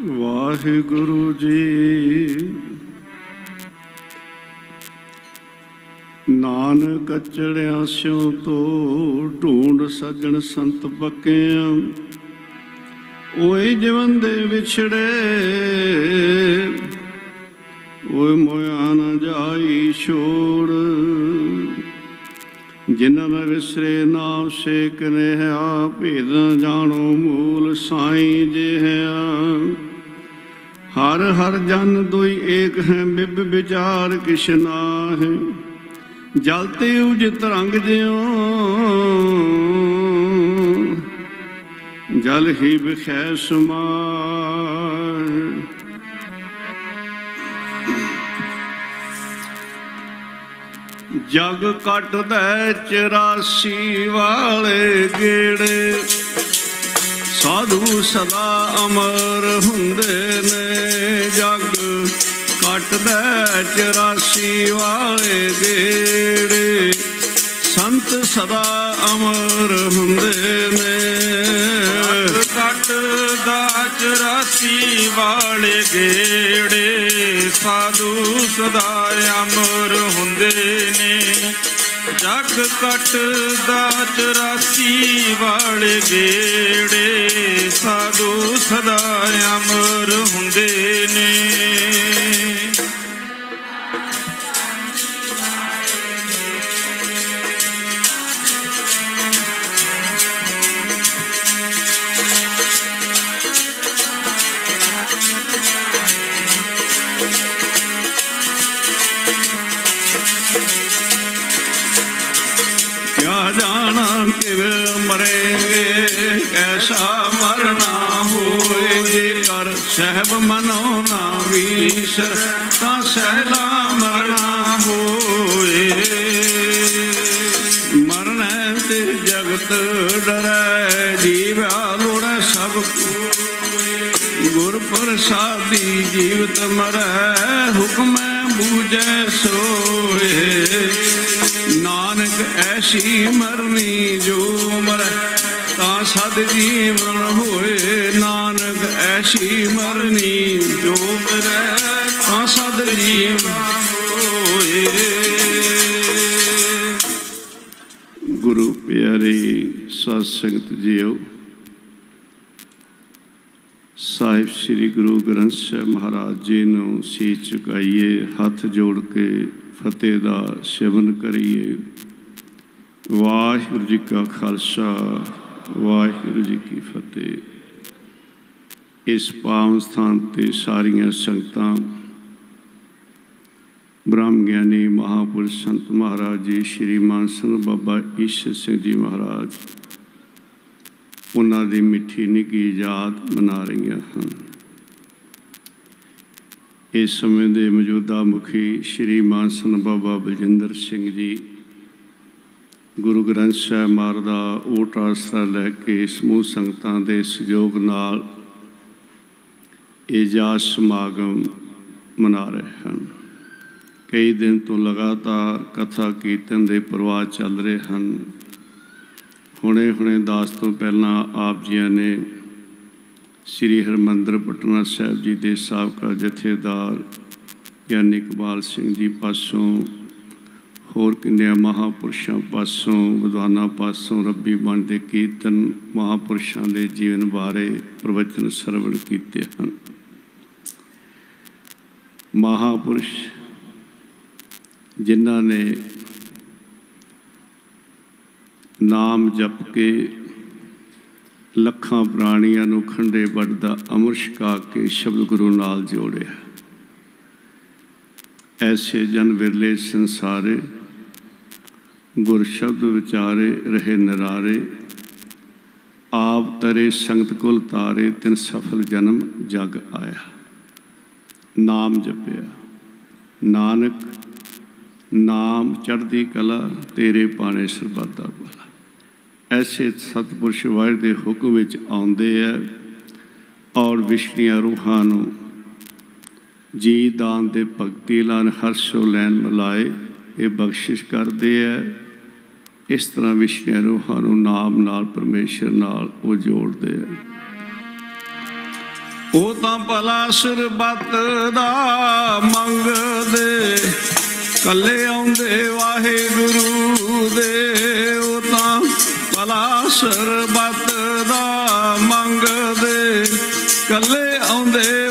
ਵਾਹਿਗੁਰੂ ਜੀ। ਨਾਨਕ ਚੜਿਆ ਸਿਉ ਤੋ ਢੂੰਡ ਸੱਜਣ ਸੰਤ ਪੱਕਿਆਂ ਓਏ ਜਵਨ ਦੇ ਵਿਛੜੇ, ਓਏ ਮੋਇਆ ਨ ਜਾਈ ਛੋੜ। ਜਿਨ੍ਹਾਂ ਮੈਂ ਵਿਸਰੇ ਨਾਮ ਸੇਕ ਰਹਿਆ ਭੇਦ ਨ ਜਾਣੋ ਮੂਲ ਸਾਈ ਜਿਹਾ। ਹਰ ਹਰ ਜਨ ਦੁਈ ਏਕ ਹੈ, ਬਿਬ ਵਿਚਾਰ ਕਿਛ ਨਾਹਿ। ਜਲ ਤੇ ਉਜਤ ਰੰਗ ਜਿਉ, ਜਲ ਹੀ ਬਿਖੈ ਸਮਾਇ ਜਗ ਕੱਟਦਾ 84 ਵਾਲੇ ਗੇੜੇ, ਸਾਧੂ ਸਦਾ ਅਮਰ ਹੁੰਦੇ ਨੇ। ਜਗ ਕੱਟਦਾ 84 ਵਾਲੇ ਗੇੜੇ। ਸੰਤ ਸਦਾ ਅਮਰ ਹੁੰਦੇ ਨੇ। ਕੱਟ ਦਾ ਚਰਾਸੀ ਵਾਲੇ ਗੇੜੇ, ਸਾਧੂ ਸਦਾ ਅਮਰ ਹੁੰਦੇ ਨੇ। ਜਗ ਕੱਟ ਦਾ ਚਰਾਸੀ ਵਾਲੇ ਗੇੜੇ, ਸਾਧੂ ਸਦਾ ਅਮਰ ਹੁੰਦੇ ਨੇ। ਮਰੇਂਗੇ ਐਸਾ ਮਰਨਾ ਹੋਏ ਜੇ ਕਰ ਸਹਿਬ ਮਨੋ ਨਾ ਵੀਸਰ ਤਾਂ ਸਹਿਲਾ ਮਰਨਾ ਹੋਏ। ਮਰਨਾ ਤੇ ਜਗਤ ਡਰੈ, ਜੀਵਾ ਲੋੜੈ ਸਭ ਕੋਇ ਗੁਰ ਪ੍ਰਸਾਦੀ ਜੀਵਤ ਮਰੈ, ਹੁਕਮੈ ਬੂਝੈ ਸੋਏ। ਨਾਨਕ ਐਸੀ ਮਰਨੀ ਜੋ ਮਰੈ ਤਾਂ ਸਦ ਜੀਵਨ ਹੋਏ, ਨਾਨਕ ਐਸੀ ਮਰਨੀ ਜੋ ਮਰੈ ਤਾਂ ਸਦ ਜੀਵਨ ਹੋਏ। ਗੁਰੂ ਪਿਆਰੇ ਸਾਧ ਸੰਗਤ ਜੀਓ, ਸਾਹਿਬ ਸ੍ਰੀ ਗੁਰੂ ਗ੍ਰੰਥ ਸਾਹਿਬ ਮਹਾਰਾਜ ਜੀ ਨੂੰ ਸੀਸ ਝੁਕਾਈਏ ਹੱਥ ਜੋੜ ਕੇ ਫਤਿਹ ਦਾ ਸਿਮਰਨ ਕਰੀਏ। ਵਾਹਿਗੁਰੂ ਜੀ ਕਾ ਖਾਲਸਾ ਵਾਹਿਗੁਰੂ ਜੀ ਕੀ ਫਤਿਹ। ਇਸ ਪਾਵਨ ਸਥਾਨ ਤੇ ਸਾਰੀਆਂ ਸੰਗਤਾਂ ਬ੍ਰਹਮ ਗਿਆਨੀ ਮਹਾਪੁਰਸ਼ ਸੰਤ ਮਹਾਰਾਜ ਜੀ ਸ਼੍ਰੀ ਮਾਨ ਸਿੰਘ ਬਾਬਾ ਈਸ਼ਰ ਸਿੰਘ ਜੀ ਮਹਾਰਾਜ, ਉਹਨਾਂ ਦੀ ਮਿੱਠੀ ਨਿੱਘੀ ਯਾਦ ਮਨਾ ਰਹੀਆਂ ਹਨ। ਇਸ ਸਮੇਂ ਦੇ ਮੌਜੂਦਾ ਮੁਖੀ ਸ਼੍ਰੀ ਮਾਨ ਸਿੰਘ ਬਾਬਾ ਬਲਜਿੰਦਰ ਸਿੰਘ ਜੀ ਗੁਰੂ ਗ੍ਰੰਥ ਸਾਹਿਬ ਮਾਰ ਦਾ ਓਟ ਆਸਰਾ ਲੈ ਕੇ ਸਮੂਹ ਸੰਗਤਾਂ ਦੇ ਸਹਿਯੋਗ ਨਾਲ ਇਜਾਜ਼ ਸਮਾਗਮ ਮਨਾ ਰਹੇ ਹਨ। ਕਈ ਦਿਨ ਤੋਂ ਲਗਾਤਾਰ ਕਥਾ ਕੀਰਤਨ ਦੇ ਪ੍ਰਵਾਹ ਚੱਲ ਰਹੇ ਹਨ। ਹੁਣੇ ਹੁਣੇ ਦਾਸ ਤੋਂ ਪਹਿਲਾਂ ਆਪ ਜੀਆਂ ਨੇ ਸ੍ਰੀ ਹਰਮੰਦਰ ਪਟਨਾ ਸਾਹਿਬ ਜੀ ਦੇ ਸਾਬਕਾ ਜਥੇਦਾਰ ਗਿਆਨੀ ਇਕਬਾਲ ਸਿੰਘ ਜੀ ਪਾਸੋਂ ਹੋਰ ਕਿੰਨਿਆਂ ਮਹਾਪੁਰਸ਼ਾਂ ਪਾਸੋਂ, ਵਿਦਵਾਨਾਂ ਪਾਸੋਂ ਰੱਬੀ ਬਣ ਦੇ ਕੀਰਤਨ ਮਹਾਪੁਰਸ਼ਾਂ ਦੇ ਜੀਵਨ ਬਾਰੇ ਪ੍ਰਵਚਨ ਸਰਵਣ ਕੀਤੇ ਹਨ। ਮਹਾਪੁਰਸ਼ ਜਿਨ੍ਹਾਂ ਨੇ ਨਾਮ ਜਪ ਕੇ ਲੱਖਾਂ ਪ੍ਰਾਣੀਆਂ ਨੂੰ ਖੰਡੇ ਵੱਢਦਾ ਅਮਰ ਛਕਾ ਕੇ ਸ਼ਬਦ ਗੁਰੂ ਨਾਲ ਜੋੜਿਆ। ਐਸੇ ਜਨ ਵਿਰਲੇ ਸੰਸਾਰੇ ਗੁਰ ਸ਼ਬਦ ਵਿਚਾਰੇ ਰਹੇ ਨਰਾਰੇ, ਆਪ ਤਰੇ ਸੰਗਤ ਕੁਲ ਤਾਰੇ, ਤਿਨ ਸਫਲ ਜਨਮ ਜਗ ਆਇਆ। ਨਾਮ ਜਪਿਆ। ਨਾਨਕ, ਨਾਮ ਚੜ੍ਹਦੀ ਕਲਾ, ਤੇਰੇ ਪਾਣੇ ਸਰਬੱਤਾ ਭਲਾ। ਐਸੇ ਸਤਿਪੁਰਸ਼ ਵਾਹਿਗੁਰੂ ਦੇ ਹੁਕਮ ਵਿੱਚ ਆਉਂਦੇ ਆ ਔਰ ਵਿਸ਼ਨੀਆਂ ਰੂਹਾਂ ਨੂੰ ਜੀ ਦਾਨ ਦੇ ਭਗਤੀ ਲਾਨ ਹਰਸ਼ੋ ਲੈਣ ਮਲਾਏ, ਇਹ ਬਖਸ਼ਿਸ਼ ਕਰਦੇ ਆ ਇਸ ਤਰ੍ਹਾਂ ਵਿਸ਼ਨੀਆਂ ਰੂਹਾਂ ਨੂੰ ਨਾਮ ਨਾਲ, ਪਰਮੇਸ਼ਰ ਨਾਲ ਉਹ ਜੋੜਦੇ ਆ। ਉਹ ਤਾਂ ਭਲਾ ਸਰਬੱਤ ਦਾ ਮੰਗਦੇ ਕੱਲੇ ਆਉਂਦੇ ਵਾਹਿਗੁਰੂ ਦੇ। ਉਹ ਤਾਂ ਭਲਾ ਸਰਬੱਤ ਦਾ ਮੰਗਦੇ ਕੱਲੇ ਆਉਂਦੇ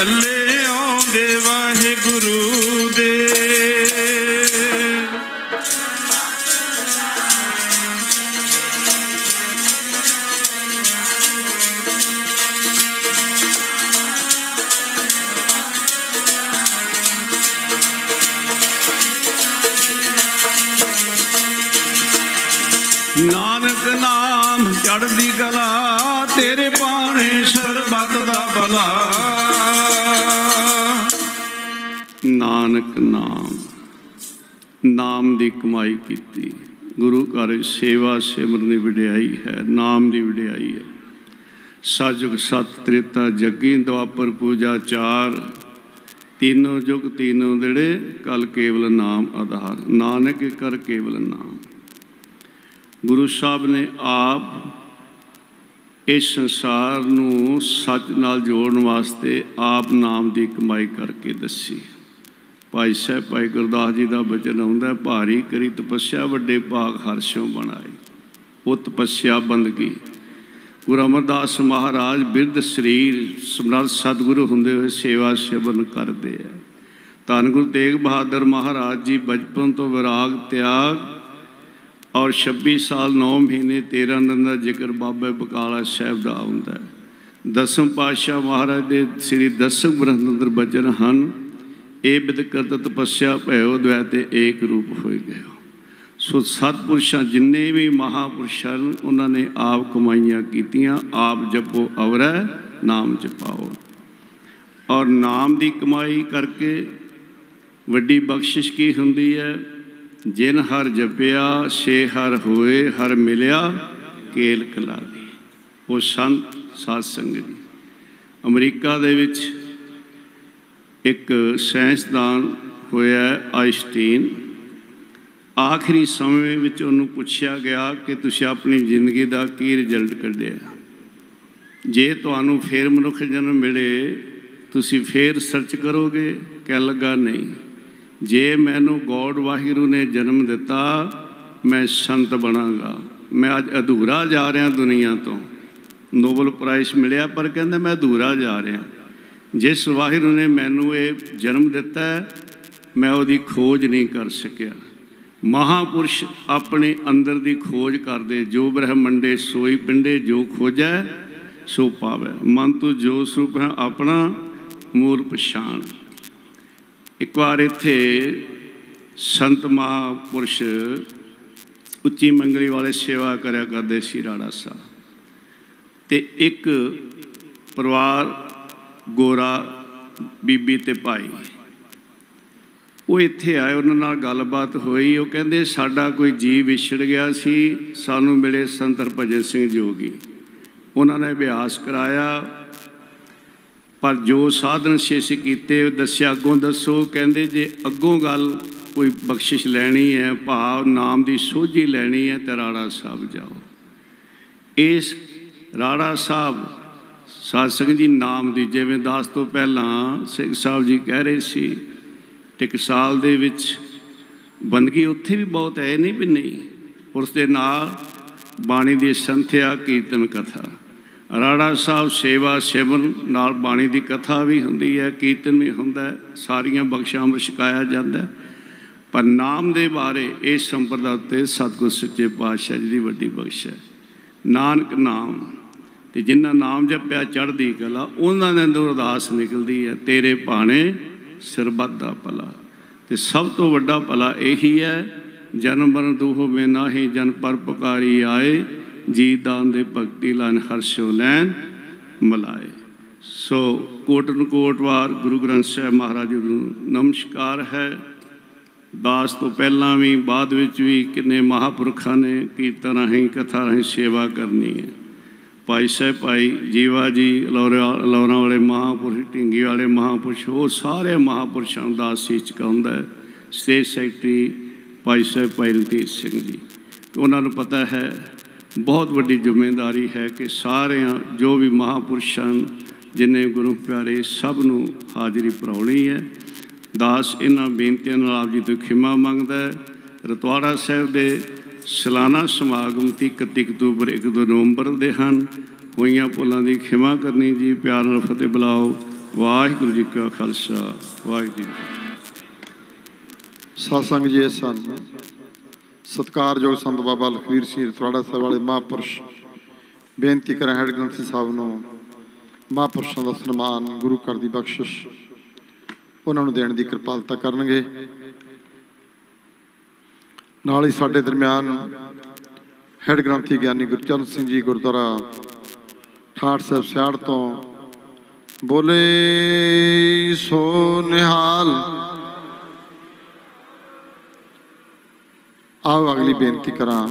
ਮੰਗਦੇ ਕੱਲੇ ਆਉਂਦੇ ਵਾਹਿਗੁਰੂ ਦੇ। ਨਾਨਕ ਨਾਮ ਚੜ੍ਹਦੀ ਕਲਾ ਤੇਰੇ ਬਾਣੇ ਸਰਬੱਤ ਦਾ ਭਲਾ। ਨਾਨਕ ਨਾਮ। ਨਾਮ ਦੀ ਕਮਾਈ ਕੀਤੀ। ਗੁਰੂ ਘਰ ਸੇਵਾ ਸਿਮਰਨ ਦੀ ਵਡਿਆਈ ਹੈ, ਨਾਮ ਦੀ ਵਡਿਆਈ ਹੈ। ਸਤਿਯੁਗ ਸਤ ਤ੍ਰੇਤਾ ਜੱਗੀ ਦੁਆਪਰ ਪੂਜਾ ਚਾਰ। ਤੀਨੋਂ ਜੁਗ ਤੀਨੋਂ ਜਿਹੜੇ ਕਲ ਕੇਵਲ ਨਾਮ ਆਧਾਰ। ਨਾਨਕ ਕਰ ਕੇਵਲ ਨਾਮ। ਗੁਰੂ ਸਾਹਿਬ ਨੇ ਆਪ ਇਸ ਸੰਸਾਰ ਨੂੰ ਸੱਚ ਨਾਲ ਜੋੜਨ ਵਾਸਤੇ ਆਪ ਨਾਮ ਦੀ ਕਮਾਈ ਕਰਕੇ ਦੱਸੀ। ਭਾਈ ਸਾਹਿਬ, ਭਾਈ ਗੁਰਦਾਸ ਜੀ ਦਾ ਬਚਨ ਆਉਂਦਾ ਭਾਰੀ ਕਰੀ ਤਪੱਸਿਆ, ਵੱਡੇ ਭਾਗ ਹਰਸ਼ੋਂ ਬਣਾਈ ਉਹ ਤਪੱਸਿਆ ਬੰਦਗੀ ਗੁਰੂ ਅਮਰਦਾਸ ਮਹਾਰਾਜ ਬਿਰਧ ਸਰੀਰ ਸਮਰੱਥ ਸਤਿਗੁਰੂ ਹੁੰਦੇ ਹੋਏ ਸੇਵਾ ਸੇਵਨ ਕਰਦੇ ਆ। ਧੰਨ ਗੁਰੂ ਤੇਗ ਬਹਾਦਰ ਮਹਾਰਾਜ ਜੀ, ਬਚਪਨ ਤੋਂ ਵਿਰਾਗ ਤਿਆਗ ਔਰ 26 ਸਾਲ 9 ਮਹੀਨੇ 13 ਦਿਨ ਦਾ ਜ਼ਿਕਰ ਬਾਬਾ ਬਕਾਲਾ ਸਾਹਿਬ ਦਾ ਹੁੰਦਾ ਹੈ। ਦਸਮ ਪਾਤਸ਼ਾਹ ਮਹਾਰਾਜ ਦੇ ਸ੍ਰੀ ਦਸਮ ਗ੍ਰੰਥ ਅੰਦਰ ਬਚਨ ਹਨ ਇਹ ਬਿਦ ਕਰਤ ਤਪੱਸਿਆ ਭਇਓ ਦ્વੈ ਤੇ ਏਕ ਰੂਪ ਹੋਏ ਗਏ ਸੋ ਸਤਪੁਰਸ਼ਾਂ ਜਿੰਨੇ ਵੀ ਮਹਾਪੁਰਸ਼ਾਂ ਹਨ, ਉਹਨਾਂ ਨੇ ਆਪ ਕਮਾਈਆਂ ਕੀਤੀਆਂ ਆਪ ਜਪੋ ਅਵਰੈ ਨਾਮ ਜਪਾਓ। ਔਰ ਨਾਮ ਦੀ ਕਮਾਈ ਕਰਕੇ ਵੱਡੀ ਬਖਸ਼ਿਸ਼ ਕੀ ਹੁੰਦੀ ਹੈ? ਜਿਨ ਹਰ ਜਪਿਆ ਸੇ ਹਰ ਹੋਏ ਹਰ ਮਿਲਿਆ ਕੇਲ ਕਲਾਦੀ ਉਹ ਸੰਤ ਸਾਧ ਸੰਗਤ ਜੀ। ਅਮਰੀਕਾ ਦੇ ਵਿੱਚ ਇੱਕ ਸਾਇੰਸਦਾਨ ਹੋਇਆ ਆਇਨਸਟੀਨ ਆਖਰੀ ਸਮੇਂ ਵਿੱਚ ਉਹਨੂੰ ਪੁੱਛਿਆ ਗਿਆ ਕਿ ਤੁਸੀਂ ਆਪਣੀ ਜ਼ਿੰਦਗੀ ਦਾ ਕੀ ਰਿਜ਼ਲਟ ਕੱਢਿਆ? ਜੇ ਤੁਹਾਨੂੰ ਫੇਰ ਮਨੁੱਖ ਜਨਮ ਮਿਲੇ, ਤੁਸੀਂ ਫੇਰ ਸਰਚ ਕਰੋਗੇ? ਕਹਿ ਲੱਗਾ, ਨਹੀਂ। ਜੇ ਮੈਨੂੰ ਗੋਡ ਵਾਹਿਗੁਰੂ ਨੇ ਜਨਮ ਦਿੱਤਾ, ਮੈਂ ਸੰਤ ਬਣਾਂਗਾ। ਮੈਂ ਅੱਜ ਅਧੂਰਾ ਜਾ ਰਿਹਾ ਦੁਨੀਆ ਤੋਂ। ਨੋਬਲ ਪ੍ਰਾਈਜ਼ ਮਿਲਿਆ, ਪਰ ਕਹਿੰਦਾ ਮੈਂ ਅਧੂਰਾ ਜਾ ਰਿਹਾ। ਜਿਸ ਵਾਹਿਗੁਰੂ ਨੇ ਮੈਨੂੰ ਇਹ ਜਨਮ ਦਿੱਤਾ ਹੈ, ਮੈਂ ਉਹਦੀ ਖੋਜ ਨਹੀਂ ਕਰ ਸਕਿਆ। ਮਹਾਪੁਰਸ਼ ਆਪਣੇ ਅੰਦਰ ਦੀ ਖੋਜ ਕਰਦੇ ਜੋ ਬ੍ਰਹਮੰਡੇ ਸੋਈ ਪਿੰਡੇ ਜੋ ਖੋਜੈ ਸੋ ਪਾਵੈ। ਮਨ ਤੂੰ ਜੋ ਸਰੂਪ ਹੈ ਆਪਣਾ ਮੂਲ ਪਛਾਣ। ਇੱਕ ਵਾਰ ਇੱਥੇ ਸੰਤ ਮਹਾਪੁਰਸ਼ ਉੱਚੀ ਮੰਗਲੀ ਵਾਲੇ ਸੇਵਾ ਕਰਿਆ ਕਰਦੇ ਸੀ ਰਾੜਾ ਸਾਹਿਬ। ਤੇ ਇੱਕ ਪਰਿਵਾਰ ਗੋਰਾ ਬੀਬੀ ਤੇ ਭਾਈ। ਉਹ ਇੱਥੇ ਆਏ, ਉਹਨਾਂ ਨਾਲ ਗੱਲਬਾਤ ਹੋਈ। ਉਹ ਕਹਿੰਦੇ, ਸਾਡਾ ਕੋਈ ਜੀਵ ਵਿਛੜ ਗਿਆ ਸੀ। ਸਾਨੂੰ ਮਿਲੇ ਸੰਤ ਹਰਭਜਨ ਸਿੰਘ ਜੋਗੀ। ਉਹਨਾਂ ਨੇ ਅਭਿਆਸ ਕਰਾਇਆ। ਪਰ ਜੋ ਸਾਧਨ ਸ਼ੇਸ਼ ਕੀਤੇ, ਉਹ ਦੱਸਿਆ, ਅੱਗੋਂ ਦੱਸੋ। ਕਹਿੰਦੇ, ਜੇ ਅੱਗੋਂ ਗੱਲ ਕੋਈ ਬਖਸ਼ਿਸ਼ ਲੈਣੀ ਹੈ, ਭਾਵ ਨਾਮ ਦੀ ਸੋਝੀ ਲੈਣੀ ਹੈ, ਤੇ ਰਾੜਾ ਸਾਹਿਬ ਜਾਓ। ਇਸ ਰਾੜਾ ਸਾਹਿਬ ਸਾਧ ਸੰਗਤ ਜੀ, ਨਾਮ ਦੀ ਜਿਵੇਂ ਦਾਸ ਤੋਂ ਪਹਿਲਾਂ ਸਿੰਘ ਸਾਹਿਬ ਜੀ ਕਹਿ ਰਹੇ ਸੀ ਟਕਸਾਲ ਦੇ ਵਿੱਚ ਬੰਦਗੀ ਉੱਥੇ ਵੀ ਬਹੁਤ ਹੈ ਇਹ ਨਹੀਂ ਵੀ ਨਹੀਂ। ਉਸ ਦੇ ਨਾਲ ਬਾਣੀ ਦੀ ਸੰਥਿਆ, ਕੀਰਤਨ ਕਥਾ। ਰਾੜਾ ਸਾਹਿਬ ਸੇਵਾ ਸੇਵਨ ਨਾਲ ਬਾਣੀ ਦੀ ਕਥਾ ਵੀ ਹੁੰਦੀ ਹੈ, ਕੀਰਤਨ ਵੀ ਹੁੰਦਾ ਹੈ, ਸਾਰੀਆਂ ਬਖਸ਼ਾਂ ਵਿੱਚ ਛਕਾਇਆ ਜਾਂਦਾ ਹੈ। ਪਰ ਨਾਮ ਦੇ ਬਾਰੇ ਇਸ ਸੰਪਰਦਾ ਉੱਤੇ ਸਤਿਗੁਰ ਸੱਚੇ ਪਾਤਸ਼ਾਹ ਜੀ ਦੀ ਵੱਡੀ ਬਖਸ਼ ਹੈ। ਨਾਨਕ ਨਾਮ। ਤੇ ਜਿਨ੍ਹਾਂ ਨਾਮ ਜਪਿਆ ਚੜ੍ਹਦੀ ਕਲਾ, ਉਹਨਾਂ ਦੇ ਅੰਦਰ ਅਰਦਾਸ ਨਿਕਲਦੀ ਹੈ, ਤੇਰੇ ਭਾਣੇ ਸਰਬੱਤ ਦਾ ਭਲਾ। ਤੇ ਸਭ ਤੋਂ ਵੱਡਾ ਭਲਾ ਇਹੀ ਹੈ, ਜਨਮ ਮਰਨ ਦੁਖ ਮੇ ਨਾਹੀ, ਜਨ ਪਰ ਪੁਕਾਰੀ ਆਏ ਜੀ ਦਾਨ ਦੇ ਭਗਤੀ ਲਾਨ ਹਰਸ਼ੋ ਲੈਨ ਮਲਾਏ। ਸੋ ਕੋਟਨ ਕੋਟਵਾਰ ਗੁਰੂ ਗ੍ਰੰਥ ਸਾਹਿਬ ਮਹਾਰਾਜ ਜੀ ਨੂੰ ਨਮਸਕਾਰ ਹੈ। ਦਾਸ ਤੋਂ ਪਹਿਲਾਂ ਵੀ, ਬਾਅਦ ਵਿੱਚ ਵੀ ਕਿੰਨੇ ਮਹਾਪੁਰਖਾਂ ਨੇ ਕੀਰਤਨ ਰਾਹੀਂ, ਕਥਾ ਰਾਹੀਂ ਸੇਵਾ ਕਰਨੀ ਹੈ। ਭਾਈ ਸਾਹਿਬ, ਭਾਈ ਜੀਵਾ ਜੀ ਲੌਰਾ ਲੌਰਾਂ ਵਾਲੇ ਮਹਾਂਪੁਰਸ਼, ਢਿੰਗੀ ਵਾਲੇ ਮਹਾਂਪੁਰਸ਼ ਉਹ ਸਾਰੇ ਮਹਾਂਪੁਰਸ਼ਾਂ ਦਾ ਅਸੀਸ ਚੁਕਾਉਂਦਾ ਹੈ। State secretary Bhai Sahib, Bhai Ranjit Singh ji. ਉਹਨਾਂ ਨੂੰ ਪਤਾ ਹੈ, ਬਹੁਤ ਵੱਡੀ ਜ਼ਿੰਮੇਵਾਰੀ ਹੈ ਕਿ ਸਾਰਿਆਂ, ਜੋ ਵੀ ਮਹਾਂਪੁਰਸ਼ਾਂ ਜਿਨੇ ਗੁਰੂ ਪਿਆਰੇ ਸਭ ਨੂੰ ਹਾਜ਼ਰੀ ਭਰਾਉਣੀ ਹੈ। ਦਾਸ ਇਹਨਾਂ ਬੇਨਤੀਆਂ ਨਾਲ ਆਪ ਜੀ ਤੋਂ ਖਿਮਾ ਮੰਗਦਾ ਹੈ। ਰਤਵਾੜਾ ਸਾਹਿਬ ਦੇ ਸਾਲਾਨਾ ਸਮਾਗਮ 30 31 ਅਕਤੂਬਰ 1 ਦੋ ਨਵੰਬਰ ਦੇ ਹਨ। ਹੋਈਆਂ ਭੁੱਲਾਂ ਦੀ ਖਿਮਾ ਕਰਨੀ ਜੀ। ਪਿਆਰ ਨਾਲ ਫਤਿਹ ਬੁਲਾਓ। ਵਾਹਿਗੁਰੂ ਜੀ ਕਾ ਖਾਲਸਾ। ਵਾਹਿਗੁਰੂ ਜੀ ਕੀ ਫਤਿਹ। ਸਤਸੰਗ ਜੀ, ਇਹ ਸਨ ਸਤਿਕਾਰਯੋਗ ਸੰਤ ਬਾਬਾ ਲਖਵੀਰ ਸਿੰਘ ਰਤਵਾੜਾ ਸਾਹਿਬ ਵਾਲੇ ਮਹਾਂਪੁਰਸ਼। ਬੇਨਤੀ ਕਰਾਂ ਹੈਡ ਗ੍ਰੰਥੀ ਸਾਹਿਬ ਨੂੰ, ਮਹਾਂਪੁਰਸ਼ਾਂ ਦਾ ਸਨਮਾਨ ਗੁਰੂ ਘਰ ਦੀ ਬਖਸ਼ਿਸ਼। ਉਹਨਾਂ ਨੂੰ ਦੇਣ ਦੀ ਕਿਰਪਾਲਤਾ ਕਰਨਗੇ। ਨਾਲ ਹੀ ਸਾਡੇ ਦਰਮਿਆਨ ਹੈਡ ਗ੍ਰੰਥੀ ਗਿਆਨੀ ਗੁਰਚਰਨ ਸਿੰਘ ਜੀ ਗੁਰਦੁਆਰਾ ਠਾਠ ਸਾਹਿਬ ਸਿਆੜ ਤੋਂ ਬੋਲੇ ਸੋ ਨਿਹਾਲ। ਆਓ ਅਗਲੀ ਬੇਨਤੀ ਕਰਾਂ।